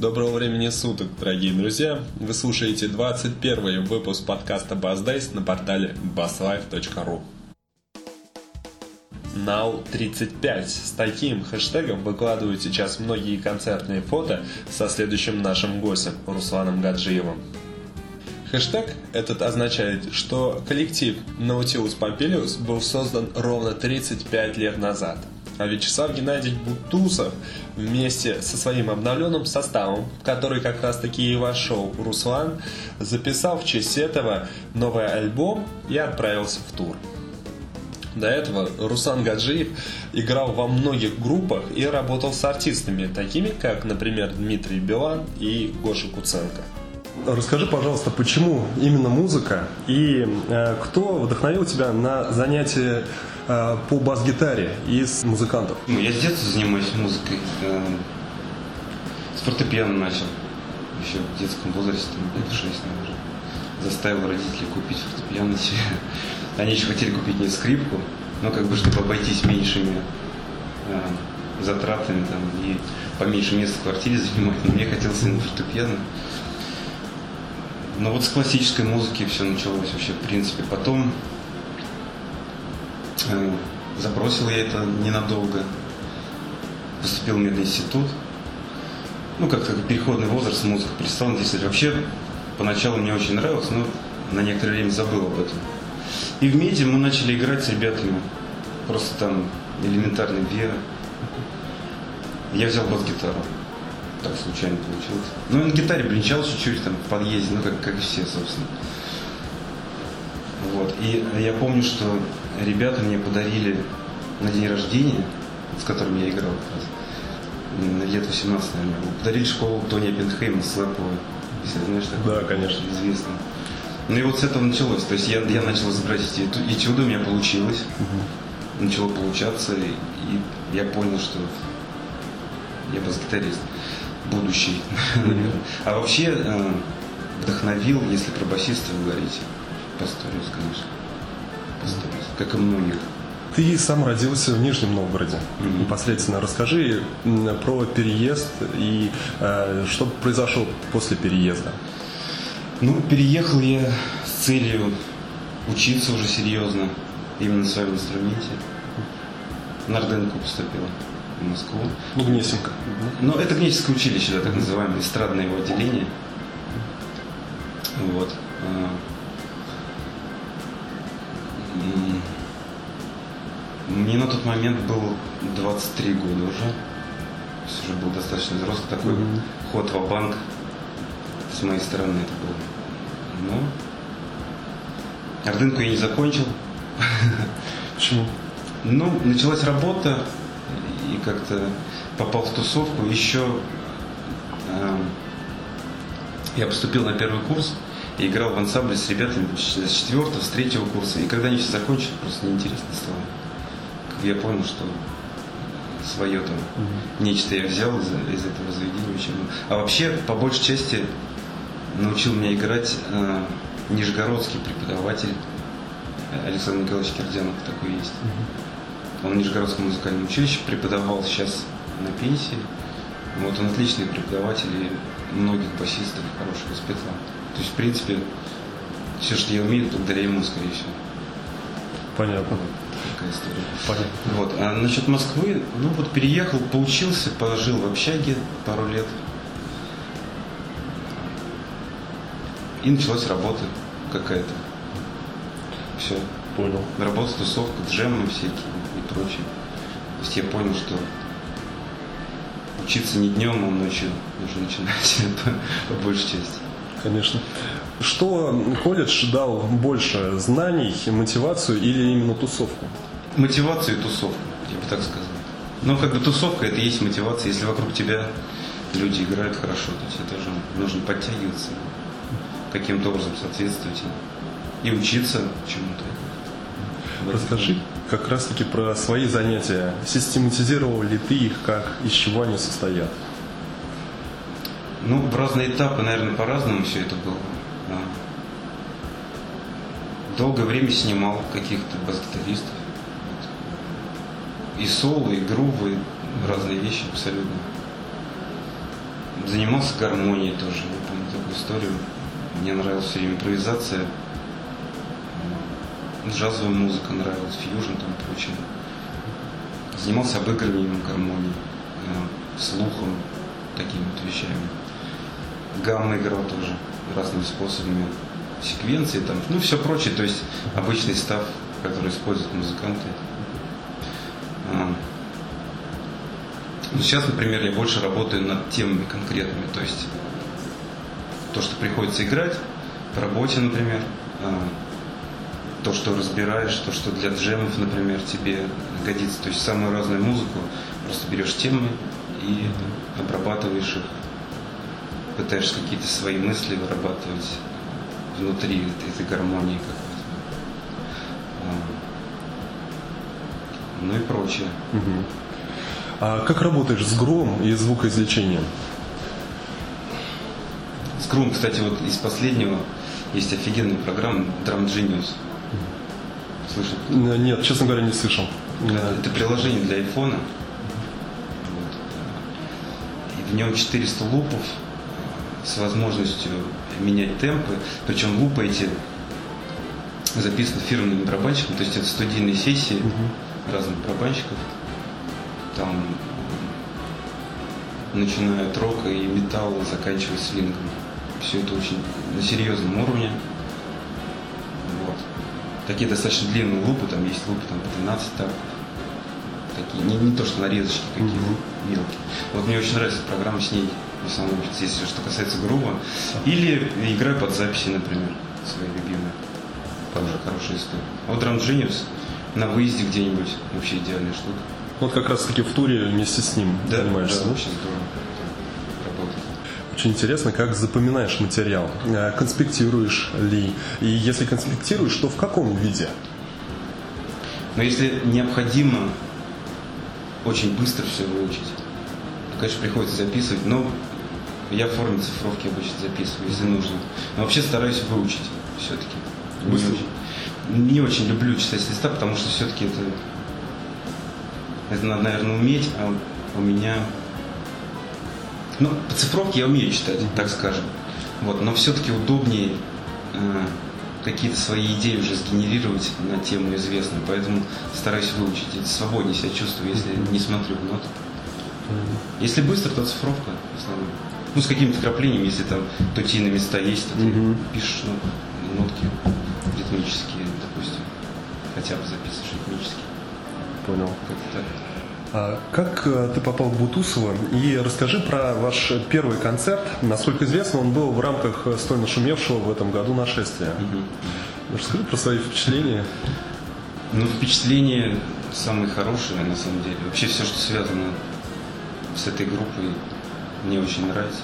Доброго времени суток, дорогие друзья! Вы слушаете 21 выпуск подкаста Bass Days на портале basslife.ru Now 35. С таким хэштегом выкладывают сейчас многие концертные фото со следующим нашим гостем Русланом Гаджиевым. Хэштег этот означает, что коллектив Nautilus Pompilius был создан ровно 35 лет назад – а Вячеслав Геннадьевич Бутусов вместе со своим обновленным составом, который как раз таки и вошел Руслан, записал в честь этого новый альбом и отправился в тур. До этого Руслан Гаджиев играл во многих группах и работал с артистами, такими как, например, Дмитрий Билан и Гоша Куценко. Расскажи, пожалуйста, почему именно музыка и э, кто вдохновил тебя на занятие Э, по бас-гитаре из музыкантов? Ну, я с детства занимаюсь музыкой. Э, с фортепиано начал. Еще в детском возрасте, лет 6, наверное. Заставил родителей купить фортепиано себе. Они еще хотели купить мне скрипку, но как бы, чтобы обойтись меньшими э, затратами там, и поменьше места в квартире занимать. Но мне хотелось именно фортепиано. Но вот с классической музыки все началось вообще, в принципе. Потом забросил я это ненадолго. Поступил в институт. Ну, как-то переходный возраст, музыка перестала интересовать. Вообще, поначалу мне очень нравилось, но на некоторое время забыл об этом. И в меди мы начали играть с ребятами. Просто там элементарный вера. Я взял бас-гитару. Так случайно получилось. Ну, на гитаре блинчал чуть-чуть там в подъезде, ну, как, как и все, собственно. Вот. И я помню, что ребята мне подарили на день рождения, с которым я играл как раз, лет 18, наверное, подарили школу Тони Оппенхейма Слэпова, если знаешь такое. Да, конечно. Известно. Ну и вот с этого началось. То есть я, я начал забирать эти этюды, у меня получилось. Угу. Начало получаться, и, и я понял, что я бас-гитарист будущий, наверное. А вообще э, вдохновил, если про басиста вы говорите, Пасторис, конечно. Как и многих. Ты сам родился в Нижнем Новгороде. Mm-hmm. Непосредственно расскажи про переезд и э, что произошло после переезда. Ну, переехал я с целью учиться уже серьезно, именно на своем инструменте. На Орденку поступил в Москву. Ну, Гнесинка. Ну, это Гнесинское училище, да, так называемое, эстрадное его отделение. Вот. Мне на тот момент был 23 года уже. То есть уже был достаточно взрослый. Такой mm-hmm. ход в банк с моей стороны это был. Ну, Ордынку я не закончил. Почему? Ну, началась работа, и как-то попал в тусовку. Еще э, я поступил на первый курс и играл в ансамбле с ребятами с четвертого, с третьего курса. И когда они все закончили, просто неинтересно стало. Я понял, что свое там угу. нечто я взял из, из этого заведения. Очень А вообще, по большей части, научил меня играть э, нижегородский преподаватель Александр Николаевич Кирдянов такой есть. Угу. Он в Нижегородском музыкальном училище преподавал сейчас на пенсии. Вот он отличный преподаватель и многих басистов хороших воспитал. То есть, в принципе, все, что я умею, благодаря ему, скорее всего. Понятно. Вот, такая история. Понятно. Вот. А насчет Москвы, ну вот переехал, поучился, пожил в общаге пару лет. И началась работа какая-то. Все. Понял. Работа, тусовка, джемы всякие и прочее. То есть я понял, что учиться не днем, а ночью нужно начинать по, по большей части. Конечно. Что колледж дал больше знаний, мотивацию или именно тусовку? Мотивацию и тусовку, я бы так сказал. Ну, как бы тусовка это и есть мотивация. Если вокруг тебя люди играют хорошо, то тебе тоже нужно подтягиваться, каким-то образом соответствовать и учиться чему-то. Расскажи как раз-таки про свои занятия. Систематизировал ли ты их, как, из чего они состоят? Ну, в разные этапы, наверное, по-разному все это было. Да. Долгое время снимал каких-то бас-гитаристов. И соло, и грувы, разные вещи абсолютно. занимался гармонией тоже. Я помню такую историю. Мне нравилась все импровизация. Джазовая музыка нравилась, фьюжн там прочее. Занимался обыгрыванием гармонии, э, слухом, такими вот вещами. Гамма играл тоже разными способами. Секвенции там, ну все прочее, то есть обычный став, который используют музыканты. А, ну, сейчас, например, я больше работаю над темами конкретными, то есть то, что приходится играть по работе, например, а, то, что разбираешь, то, что для джемов, например, тебе годится. То есть самую разную музыку просто берешь темы и обрабатываешь их, пытаешься какие-то свои мысли вырабатывать внутри этой, гармонии какой-то. А, ну и прочее. Угу. А как работаешь с громом и звукоизвлечением? С Groom, кстати, вот из последнего есть офигенная программа Drum Genius. Слышал? Нет, честно говоря, не слышал. Это приложение для айфона. Вот. И в нем 400 лупов с возможностью менять темпы. Причем лупы эти записаны фирменным барабанщиком, то есть это студийные сессии угу. разных барабанщиков. Там начиная от рока и металла, заканчивая свингом. Все это очень на серьезном уровне. Вот. Такие достаточно длинные лупы, там есть лупы там, по 12 так. Такие, не, не то что нарезочки какие-то mm-hmm. мелкие. Вот мне очень нравится программа с ней в основном, если что касается грува. Или играю под записи, например, свои любимые. Тоже хорошая история. А вот Genius на выезде где-нибудь вообще идеальная штука. Вот как раз таки в туре вместе с ним да, занимаешься. Да, очень здорово. Работает. Очень интересно, как запоминаешь материал, э, конспектируешь ли, и если конспектируешь, то в каком виде? Но если необходимо очень быстро все выучить, то, конечно, приходится записывать, но я в форме цифровки обычно записываю, если нужно. Но вообще стараюсь выучить все-таки. Не очень, не очень люблю читать с листа, потому что все-таки это это надо, наверное, уметь, а у меня... Ну, по цифровке я умею читать, так скажем. Вот, но все-таки удобнее э, какие-то свои идеи уже сгенерировать на тему известную, поэтому стараюсь выучить. Это свободнее себя чувствую, если не смотрю в ноты. Если быстро, то цифровка в основном. Ну, с какими-то краплениями, если там тутийные места есть, то ты mm пишешь ну, нотки ритмические, допустим. Хотя бы записываешь ритмические понял. А как э, ты попал в Бутусово? И расскажи про ваш первый концерт. Насколько известно, он был в рамках столь нашумевшего в этом году нашествия. Угу. Расскажи про свои впечатления. Ну, впечатления самые хорошие, на самом деле. Вообще все, что связано с этой группой, мне очень нравится.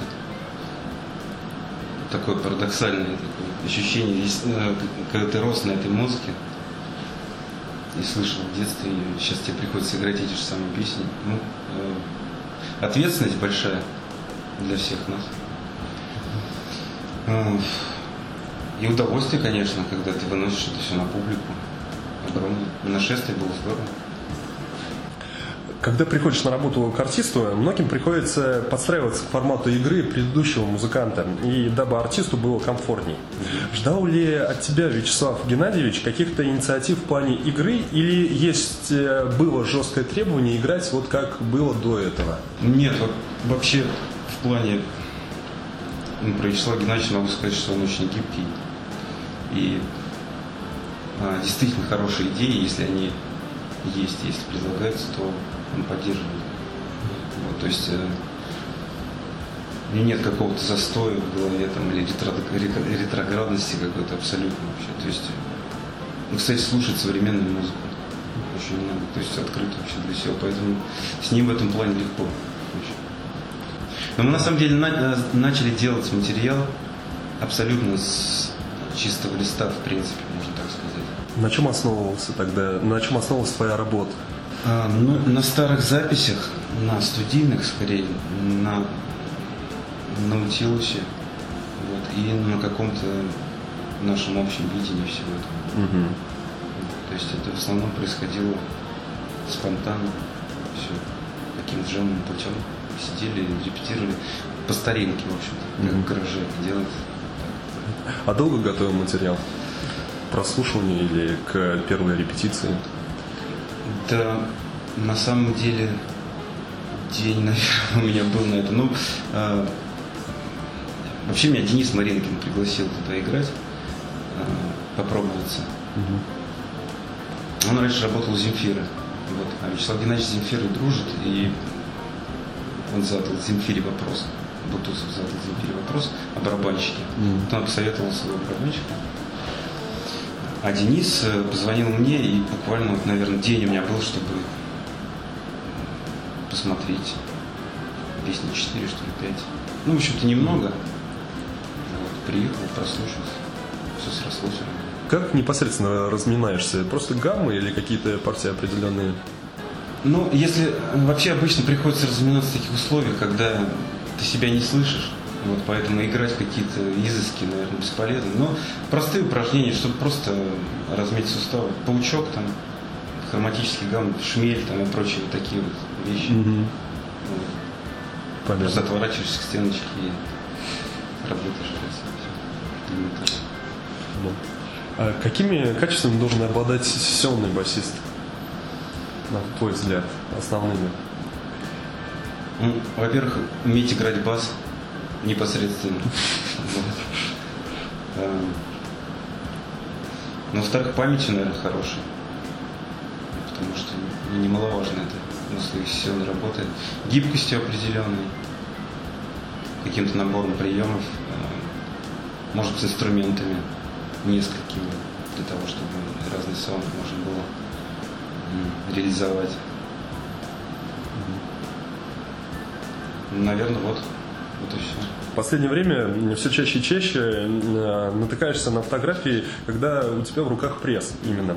Такое парадоксальное такое ощущение, э, когда ты рос на этой музыке, и слышал в детстве, и сейчас тебе приходится играть эти же самые песни. Ну, э, ответственность большая для всех нас. И удовольствие, конечно, когда ты выносишь это все на публику. Огромное. Нашествие было здорово. Когда приходишь на работу к артисту, многим приходится подстраиваться к формату игры предыдущего музыканта, и дабы артисту было комфортней. Ждал ли от тебя, Вячеслав Геннадьевич, каких-то инициатив в плане игры, или есть э, было жесткое требование играть вот как было до этого? Нет, вообще в плане ну, про Вячеслава Геннадьевича могу сказать, что он очень гибкий. И а, действительно хорошие идеи, если они есть, если предлагаются, то он поддерживает. Вот, то есть э, нет какого-то застоя в голове там, или ретроградности какой-то абсолютно вообще. То есть, ну, кстати, слушать современную музыку очень много, то есть открыто вообще для всего, поэтому с ним в этом плане легко. Но мы на самом деле на, э, начали делать материал абсолютно с чистого листа, в принципе, можно так сказать. На чем основывался тогда, на чем основывалась твоя работа? А, ну, на старых записях, на студийных скорее, на Наутилусе, вот, и на каком-то нашем общем видении всего этого. Угу. То есть это в основном происходило спонтанно, все, таким джемным путем. сидели, репетировали по старинке, в общем-то, как в гараже делать. А долго готовил материал? Прослушивание или к первой репетиции? Да, на самом деле день, наверное, у меня был на это. Ну, э, вообще меня Денис Маринкин пригласил туда играть, э, попробоваться. Угу. Он раньше работал у Земфира. Вот. А Вячеслав Геннадьевич с Земфирой дружит, и он задал Земфире вопрос. Бутусов задал Земфире вопрос о барабанщике. Mm. Вот он посоветовал своего барабанщика. А Денис э, позвонил мне, и буквально, вот, наверное, день у меня был, чтобы посмотреть. Песни 4, что ли, 5. Ну, в общем-то, немного. Вот, приехал, прослушался. Все срослось. Как непосредственно разминаешься? Просто гаммы или какие-то партии определенные? Ну, если вообще обычно приходится разминаться в таких условиях, когда ты себя не слышишь, вот, поэтому играть какие-то изыски, наверное, бесполезно. Но простые упражнения, чтобы просто размять суставы. Паучок там, хроматический гамм, шмель там и прочие вот такие вот вещи. Угу. Вот. Понятно. Просто отворачиваешься к стеночке и работаешь. Элементарно. Ну. А какими качествами должен обладать сессионный басист? На твой взгляд, основными? Ну, во-первых, уметь играть бас непосредственно. Эм, ну, во-вторых, память, наверное, хорошая. Потому что немаловажно это своей сессионной работе. Гибкостью определенной, каким-то набором приемов, э, может быть, инструментами несколькими для того, чтобы разный сон можно было реализовать. Наверное, вот, В последнее время все чаще и чаще э, натыкаешься на фотографии, когда у тебя в руках пресс именно.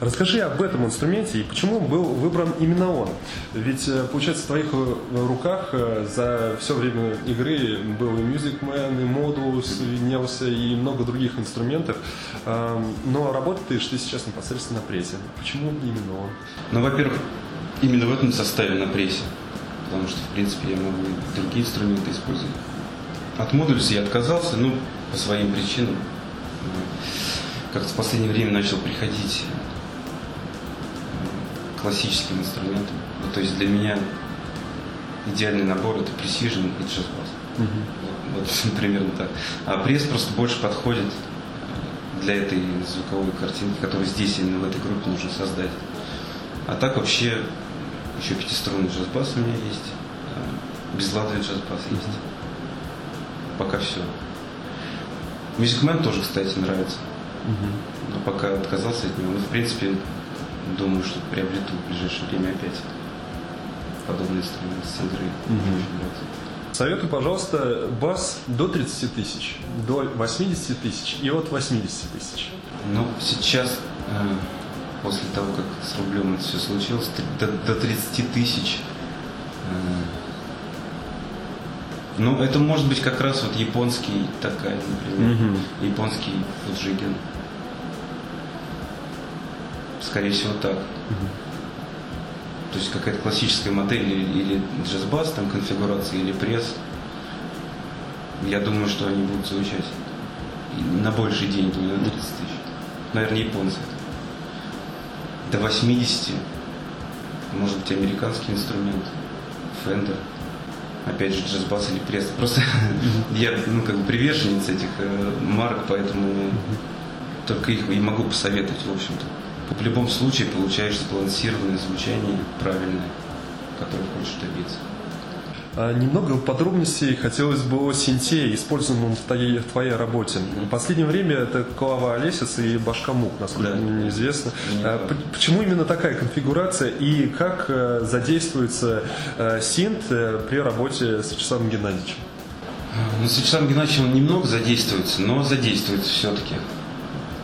Расскажи об этом инструменте и почему был выбран именно он. Ведь, э, получается, в твоих э, руках за все время игры был и Music Man, и Modus, и Нелся, и много других инструментов. Но работаешь ты сейчас непосредственно на прессе. Почему именно он? Ну, во-первых, именно в этом составе на прессе. Потому что, в принципе, я могу и другие инструменты использовать. От модулиса я отказался, ну, по своим причинам. Как-то в последнее время начал приходить к классическим инструментам. Ну, то есть для меня идеальный набор это Precision и Jazz Bass. Угу. Вот, вот примерно так. А пресс просто больше подходит для этой звуковой картинки, которую здесь именно в этой группе нужно создать. А так вообще еще пятиструнный джаз-бас у меня есть, безладный джаз-бас есть пока все. Мюзикмен тоже, кстати, нравится. Но пока отказался от него. Но, ну, в принципе, думаю, что приобрету в ближайшее время опять подобный инструмент с. Угу. Советую, пожалуйста, бас до 30 тысяч, до 80 тысяч и от 80 тысяч. Ну, сейчас, э, после того, как с рублем это все случилось, до, до 30 тысяч э, ну, это может быть как раз вот японский такая, например, угу. японский фуджиген. Скорее всего так. Угу. То есть какая-то классическая модель или, или джаз-бас, там конфигурация, или пресс. Я думаю, что они будут звучать на большие деньги, не на 30 тысяч. Наверное, японцы. До 80. Может быть, американский инструмент. Фендер опять же, джаз-бас или пресс. Просто я, ну, как бы приверженец этих э, марок, поэтому только их и могу посоветовать, в общем-то. В любом случае получаешь сбалансированное звучание, правильное, которое хочешь добиться. А, немного подробностей хотелось бы о синте, используемом в твоей, в твоей работе. В последнее время это клава Олесец и башка мук, насколько да. мне известно. А, почему именно такая конфигурация и как э, задействуется э, синт э, при работе с Вячеславом Геннадьевичем? Ну, с Вячеславом Геннадьевичем он немного задействуется, но задействуется все-таки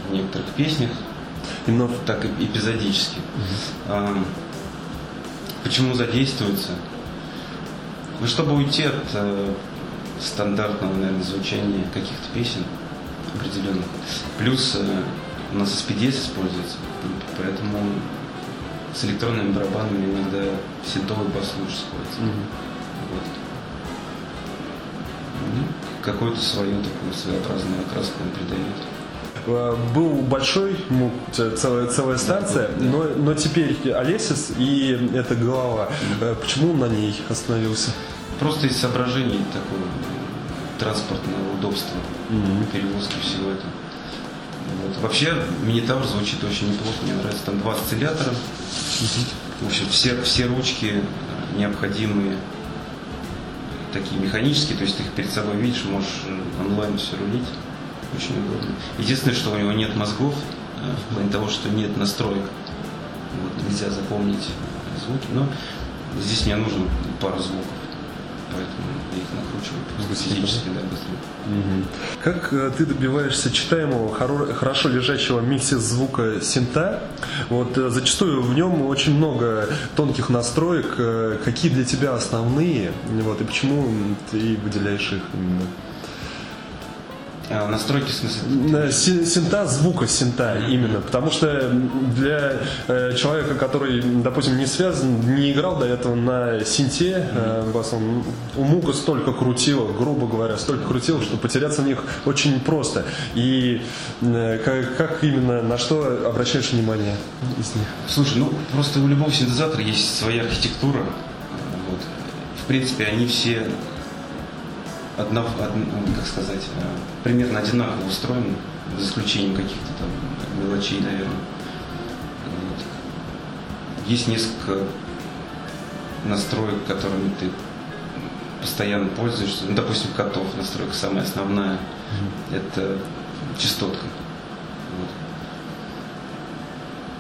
в некоторых песнях. Именно так эпизодически. Угу. Почему задействуется? Ну, чтобы уйти от э, стандартного, наверное, звучания каких-то песен определенных. Плюс э, у нас SPDS используется, поэтому с электронными барабанами иногда синтовый бас лучше сходится. Mm-hmm. Вот. Ну, какую-то свою такую своеобразную окраску он придает. Э, был большой, ну, целая, целая станция, но, но теперь Олесис и эта голова. Э, почему он на ней остановился? Просто из соображений такого транспортного удобства, mm-hmm. перевозки всего этого. Вот. Вообще, Минитавр звучит очень неплохо, мне нравится. Там два осциллятора. Mm-hmm. В общем, все, все ручки необходимые такие механические, то есть ты их перед собой видишь, можешь онлайн все рулить очень удобно. Единственное, что у него нет мозгов, э, в плане того, что нет настроек. Вот, нельзя запомнить звуки, но здесь мне нужно пару звуков поэтому я их накручиваю физически, да, быстрее. Угу. Как э, ты добиваешься читаемого, хорошо лежащего миксе звука синта? Вот э, зачастую в нем очень много тонких настроек. Какие для тебя основные? Вот, и почему ты выделяешь их именно? А, настройки, в смысле? Синта, звука синта именно. Потому что для э, человека, который, допустим, не связан, не играл до этого на синте, э, басом, у Мука столько крутило, грубо говоря, столько крутило, что потеряться в них очень просто. И э, как, как именно, на что обращаешь внимание из них? Слушай, ну просто у любого синтезатора есть своя архитектура. Вот. В принципе, они все одно, одно, как сказать, э, примерно одинаково устроены, за исключением каких-то там мелочей, наверное. Вот. Есть несколько настроек, которыми ты постоянно пользуешься. Ну, допустим, котов настройка самая основная. Mm-hmm. Это частотка.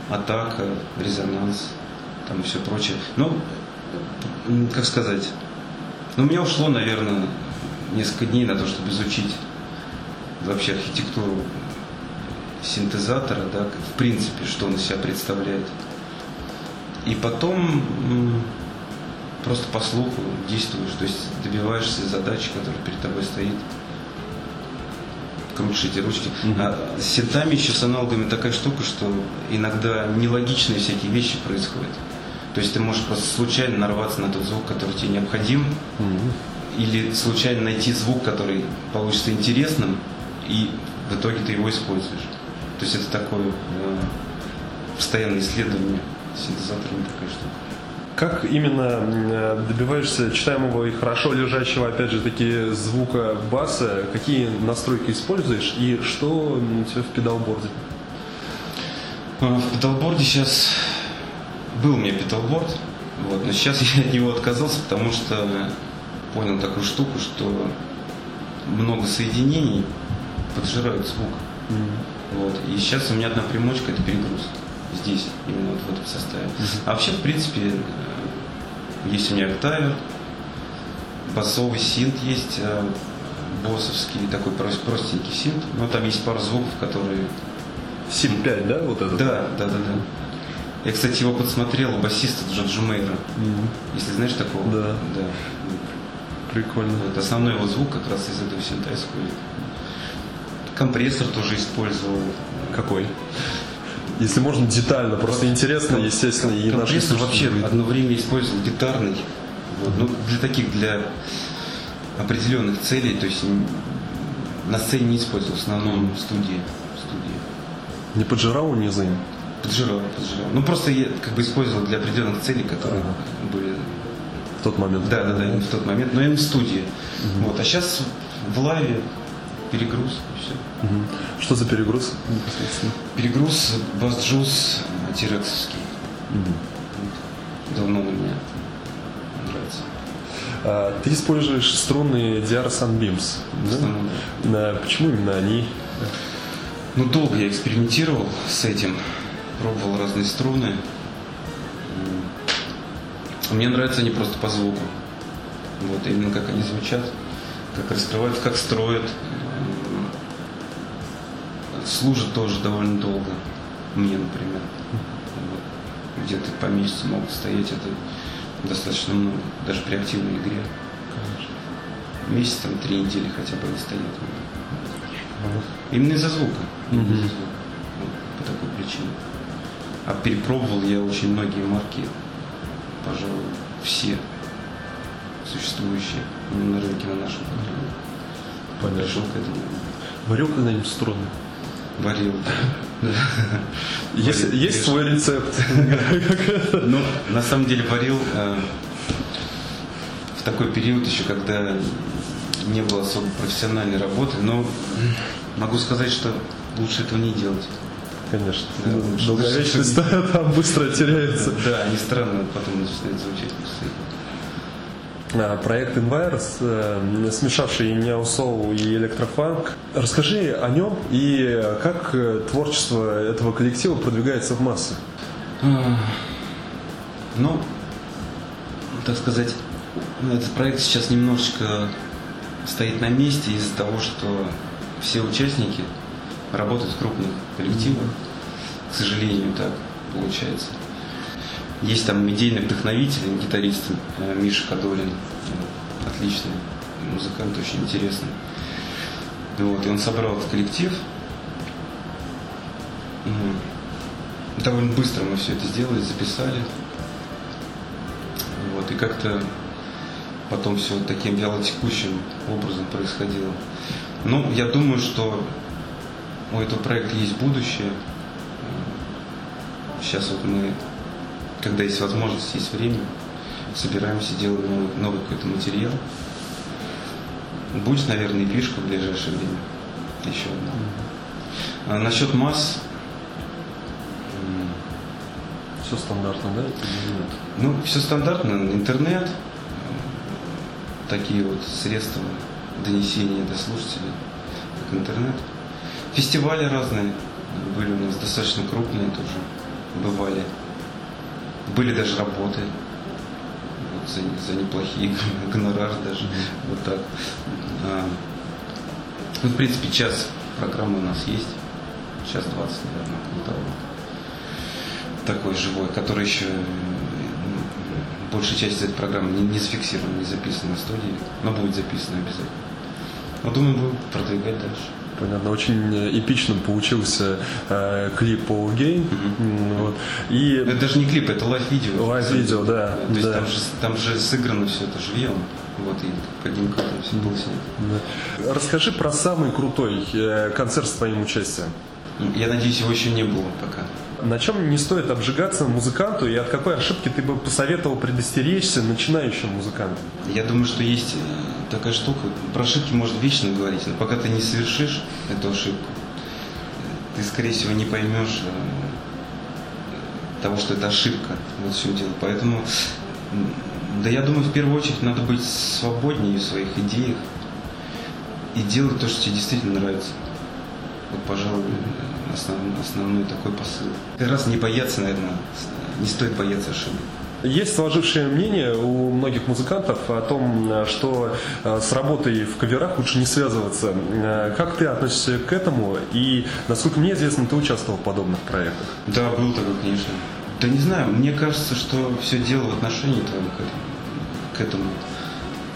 Вот. Атака, резонанс, там и все прочее. Ну, как сказать, ну, у меня ушло, наверное, несколько дней на то, чтобы изучить вообще архитектуру синтезатора, да, в принципе, что он из себя представляет. И потом просто по слуху действуешь, то есть добиваешься задачи, которая перед тобой стоит. Крутишь эти ручки. Mm-hmm. А с синтами еще с аналогами такая штука, что иногда нелогичные всякие вещи происходят. То есть ты можешь просто случайно нарваться на тот звук, который тебе необходим, mm-hmm или случайно найти звук, который получится интересным, и в итоге ты его используешь. То есть это такое э, постоянное исследование синтезаторами такая штука. Как именно э, добиваешься читаемого и хорошо лежащего, опять же, таки звука баса? Какие настройки используешь и что у тебя в педалборде? Э, в педалборде сейчас был у меня педалборд, вот, но сейчас я от него отказался, потому что понял такую штуку, что много соединений поджирают звук. Mm-hmm. Вот. И сейчас у меня одна примочка это перегруз. Здесь, именно вот в этом составе. Mm-hmm. А вообще, в принципе, э, есть у меня октавер, басовый синт есть, э, боссовский, такой простенький синт. Но там есть пару звуков, которые... Синт 5, да, вот этот? Да, да, да, да. Я, кстати, его подсмотрел у басиста Джорджа Мейра. Mm-hmm. Если знаешь такого? Да. да. Прикольно. Вот основной его звук как раз из этого синта исходит. Компрессор тоже использовал. Какой? Если можно детально, просто вот, интересно, естественно, и Компрессор вообще одно время использовал гитарный. Вот, ну, для таких, для определенных целей, то есть на сцене не использовал, в основном в студии. В студии. Не поджирал низы? Поджирал, поджирал. Ну просто я как бы использовал для определенных целей, которые ага. были тот момент. Да, да, да, в тот момент, но в студии. Угу. Вот, а сейчас в лайве перегруз и все. Угу. Что за перегруз Перегруз бас-джуз тирексовский. Угу. Давно на меня нравится. А, ты используешь струнные DR Sunbeams. Да? Да. Почему именно они? Ну, долго я экспериментировал с этим, пробовал разные струны. Мне нравятся они просто по звуку. Вот, именно как они звучат, как раскрывают, как строят. Служат тоже довольно долго. Мне, например. Вот. Где-то по месяцу могут стоять, это достаточно много, даже при активной игре. Конечно. Месяц, там, три недели хотя бы они стоят. Именно из-за звука. Именно из-за звука. Вот, по такой причине. А перепробовал я очень многие марки пожалуй, все. существующие на рынке на нашем. Понятно. Пришел к этому. Варил когда-нибудь струны? Варил. Есть, есть свой рецепт? Ну, на самом деле варил э, в такой период еще, когда не было особо профессиональной работы, но могу сказать, что лучше этого не делать. Конечно. Да, лучше- Долговечность там быстро теряется. Да, они странно потом начинают звучать этого. А, Проект Envirus, э, смешавший неосоул и электрофанк. Расскажи о нем и как э, творчество этого коллектива продвигается в массы. А, Ну, так сказать, ну, этот проект сейчас немножечко стоит на месте из-за того, что все участники работают в крупных коллективах. К сожалению, так получается. Есть там идейный вдохновитель, гитарист э, Миша Кадолин. Отличный музыкант, очень интересный. Вот, и он собрал этот коллектив. М. Довольно быстро мы все это сделали, записали. Вот, и как-то потом все таким вялотекущим образом происходило. Ну, я думаю, что у этого проекта есть будущее. Сейчас вот мы, когда есть возможность, есть время, собираемся, делаем новый, новый какой-то материал. Будет, наверное, и фишка в ближайшее время. Еще одна. А насчет масс, Все стандартно, да? ну, все стандартно, интернет, такие вот средства донесения до слушателей, как интернет. Фестивали разные были у нас, достаточно крупные тоже, бывали. Были даже работы вот, за, за неплохие гонорары даже, вот так. А, ну, в принципе, час программы у нас есть, час 20, наверное, около того такой живой, который еще э, м, большая часть этой программы не, не зафиксирована, не записана на студии, но будет записана обязательно. Но думаю, будем продвигать дальше. Понятно, очень э, эпичным получился э, клип Paul Gain. М, Вот. И Это даже не клип, это live-видео. Live-видео, да, То есть да. Там, же, там же сыграно все это живьем. Вот, и по дневнику там все было снято. да. расскажи про самый крутой э, концерт с твоим участием. Я надеюсь, его еще не было пока. На чем не стоит обжигаться музыканту и от какой ошибки ты бы посоветовал предостеречься начинающим музыкантам? Я думаю, что есть э, такая штука. Про ошибки можно вечно говорить, но пока ты не совершишь эту ошибку, ты, скорее всего, не поймешь э, того, что это ошибка. Вот все дело. Поэтому, да я думаю, в первую очередь надо быть свободнее в своих идеях и делать то, что тебе действительно нравится. Вот, пожалуй, основ- основной такой посыл. Как раз не бояться, наверное, не стоит бояться ошибок. Есть сложившее мнение у многих музыкантов о том, что э, с работой в каверах лучше не связываться. Э, Как ты относишься к этому? И, насколько мне известно, ты участвовал в подобных проектах. Да, был такой, конечно. Да не знаю, мне кажется, что все дело в отношении твоем к этому. К этому.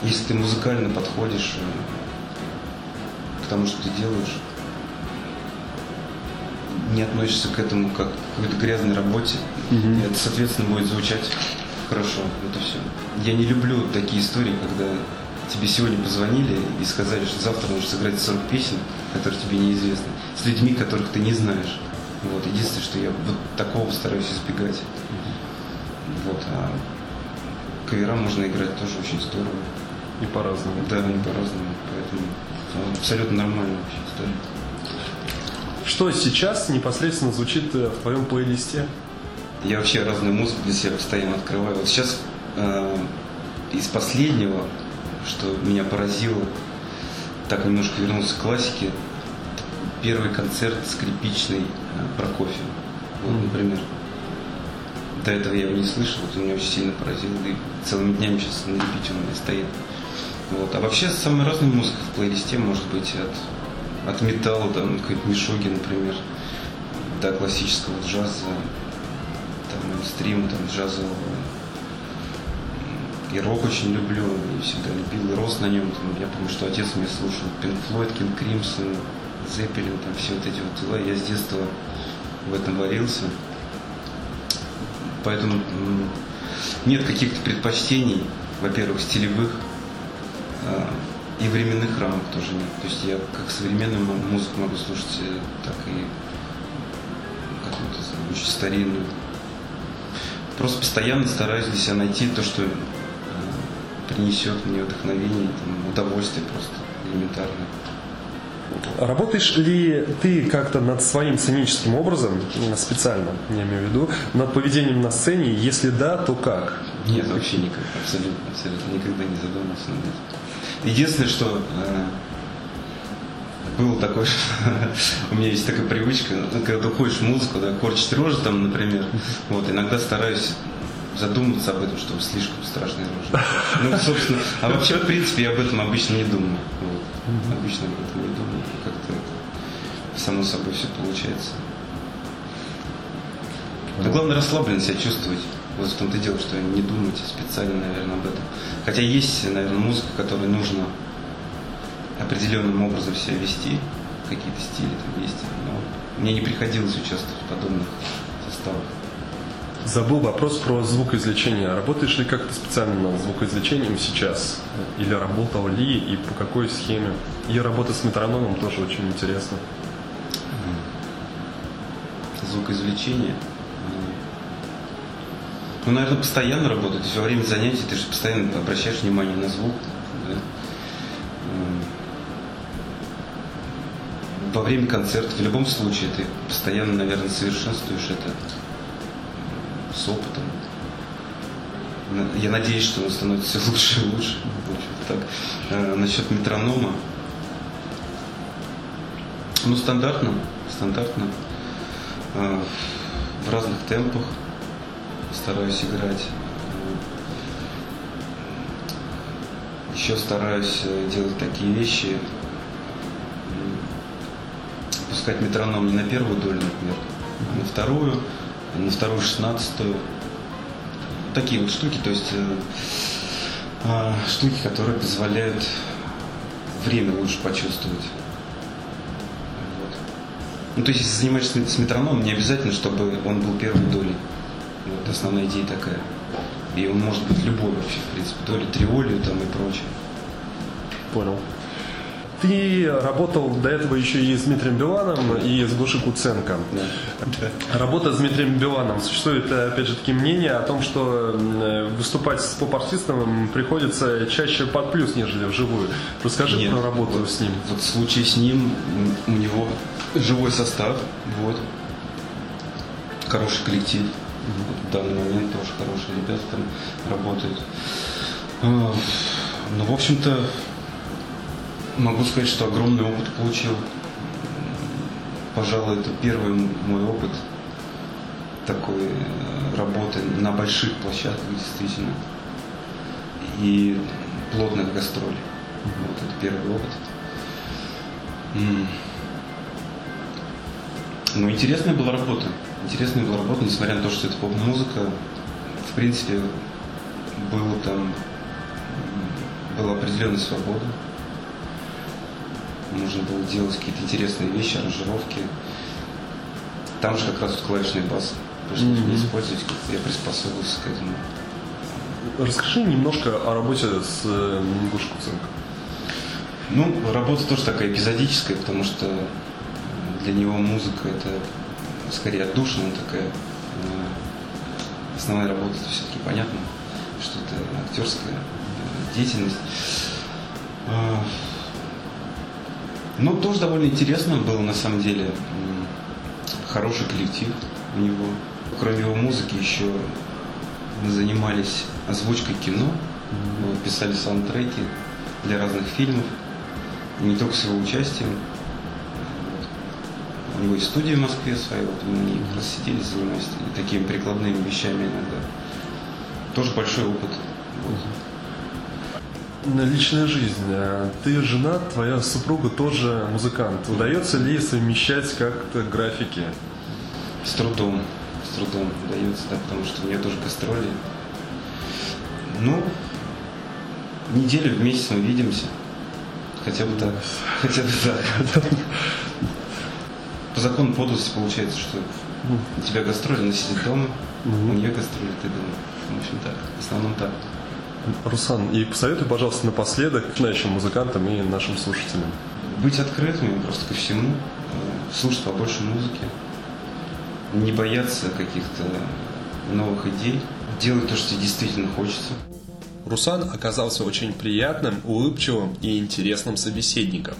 Если ты музыкально подходишь э, к тому, что ты делаешь, не относишься к этому как к какой-то грязной работе, и это, соответственно, будет звучать хорошо. Это все. Я не люблю такие истории, когда тебе сегодня позвонили и сказали, что завтра можешь сыграть 40 песен, которые тебе неизвестны, с людьми, которых ты не знаешь. Вот. Единственное, что я вот такого стараюсь избегать. Вот. А кавера можно играть тоже очень здорово. И по-разному. Да, они по-разному. Поэтому абсолютно нормально вообще история. Что сейчас непосредственно звучит э, в твоем плейлисте? Я вообще разную музыку для себя постоянно открываю. Вот сейчас э, из последнего, что меня поразило, так немножко вернулся к классике, первый концерт скрипичный э, Прокофьева. Вот, например. До этого я его не слышал, вот он меня очень сильно поразил. И целыми днями сейчас на репите у меня стоит. Вот. А вообще самая разная музыка в плейлисте может быть от, от металла, там, какой-то Мишуги, например, до классического джаза, мейнстрима, там, джазового. И рок очень люблю, и всегда любил, и рос на нем. Там, я помню, что отец меня слушал Пинк Флойд, Кинг Кримсон, Зеппелин, там все вот эти вот дела. Я с детства в этом варился. Поэтому нет каких-то предпочтений. во-первых, стилевых э, и временных рамок тоже нет. То есть я как современную музыку могу слушать, э, так и какую-то очень старинную. Просто постоянно стараюсь для себя найти то, что принесет мне вдохновение, там, удовольствие просто элементарное. Работаешь ли ты как-то над своим сценическим образом, специально, я имею в виду, над поведением на сцене? Если да, то как? Нет, вообще никак, абсолютно, абсолютно никогда не задумывался над этим. Единственное, что э, было такое, у меня есть такая привычка, ну, когда ты уходишь в музыку, да, корчить рожи там, например, вот, иногда стараюсь задуматься об этом, чтобы слишком страшные рожи. Ну, собственно, а вообще, в принципе, я об этом обычно не думаю. Вот. Обычно об этом не думаю. Как-то само собой все получается. Но главное расслабленно себя чувствовать. Вот в том-то дело, что не думать специально, наверное, об этом. Хотя есть, наверное, музыка, которой нужно определенным образом себя вести, какие-то стили там есть, но мне не приходилось участвовать в подобных составах. Забыл вопрос про звукоизвлечение. Работаешь ли как-то специально над звукоизвлечением сейчас? Или работал ли и по какой схеме? И работа с метрономом тоже очень интересно. Звукоизвлечение? Ну, наверное, постоянно работает. То есть во время занятий ты же постоянно обращаешь внимание на звук. Да? Во время концерта, в любом случае, ты постоянно, наверное, совершенствуешь это с опытом. Я надеюсь, что он становится все лучше и лучше. так. А, насчет метронома. Ну, стандартно. Стандартно. А, в разных темпах стараюсь играть. Еще стараюсь э, делать такие вещи, пускать метроном не на первую долю, например, а на вторую, на вторую шестнадцатую. Такие вот штуки, то есть э, э, штуки, которые позволяют время лучше почувствовать. Вот. Ну, то есть, если занимаешься с метрономом, не обязательно, чтобы он был первой долей. Вот основная идея такая. И он может быть любой вообще, в принципе, доли триолию там и прочее. Понял. Ты работал до этого еще и с Дмитрием Биланом, и с Гошей Куценко. Да. Работа с Дмитрием Биланом. Существует, опять же, таки мнение о том, что выступать с поп-артистом приходится чаще под плюс, нежели вживую. Расскажи Нет, про работу вот, с ним. Вот в случае с ним у него живой состав, вот. Хороший коллектив. В данный момент тоже хорошие ребята там работают. А, ну, в общем-то, Могу сказать, что огромный опыт получил. Пожалуй, это первый мой опыт такой э, работы на больших площадках, действительно. И плотных гастролей. Вот это первый опыт. Ну, интересная была работа. Интересная была работа, несмотря на то, что это поп-музыка. В принципе, было там была определенная свобода нужно было делать какие-то интересные вещи, аранжировки. Там же как раз вот клавишный бас пришлось mm-hmm. использовать, я приспособился к этому. Расскажи немножко о работе с э, Гошей Куценко. Ну, работа тоже такая эпизодическая, потому что для него музыка это скорее отдушина такая. Э, основная работа все-таки понятно, что это актерская э, деятельность. Ну, тоже довольно интересно было, на самом деле. Хороший коллектив у него. Кроме его музыки еще мы занимались озвучкой кино, вот, писали саундтреки для разных фильмов, не только с его участием. У него есть студия в Москве своя, вот мы как раз сидели, занимались такими прикладными вещами иногда. Тоже большой опыт. Вот личная жизнь. Э, ты жена, твоя супруга тоже музыкант. Удается ли совмещать как-то графики? С трудом. С трудом удается, да, потому что у нее тоже гастроли. Ну, неделю в месяц мы видимся. Хотя бы так. Хотя бы так. По закону подлости получается, что у тебя гастроли, она сидит дома, у нее гастроли, ты дома. В общем так, в основном так. Руслан, и посоветуй, пожалуйста, напоследок начинающим музыкантам и нашим слушателям. Быть открытыми просто ко всему, слушать побольше музыки, не бояться каких-то новых идей, делать то, что тебе действительно хочется. Руслан оказался очень приятным, улыбчивым и интересным собеседником.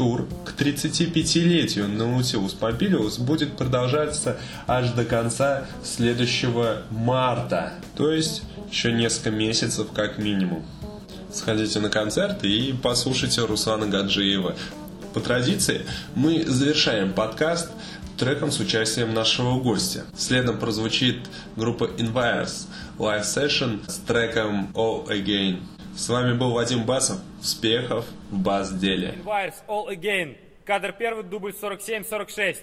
Тур к 35-летию Наутилус Помпилиус будет продолжаться аж до конца следующего марта, то есть еще несколько месяцев как минимум. Сходите на концерт и послушайте Руслана Гаджиева. По традиции мы завершаем подкаст треком с участием нашего гостя. Следом прозвучит группа Invires Live Session с треком All Again. С вами был Вадим Басов. Успехов в Again. Кадр первый, дубль 47-46.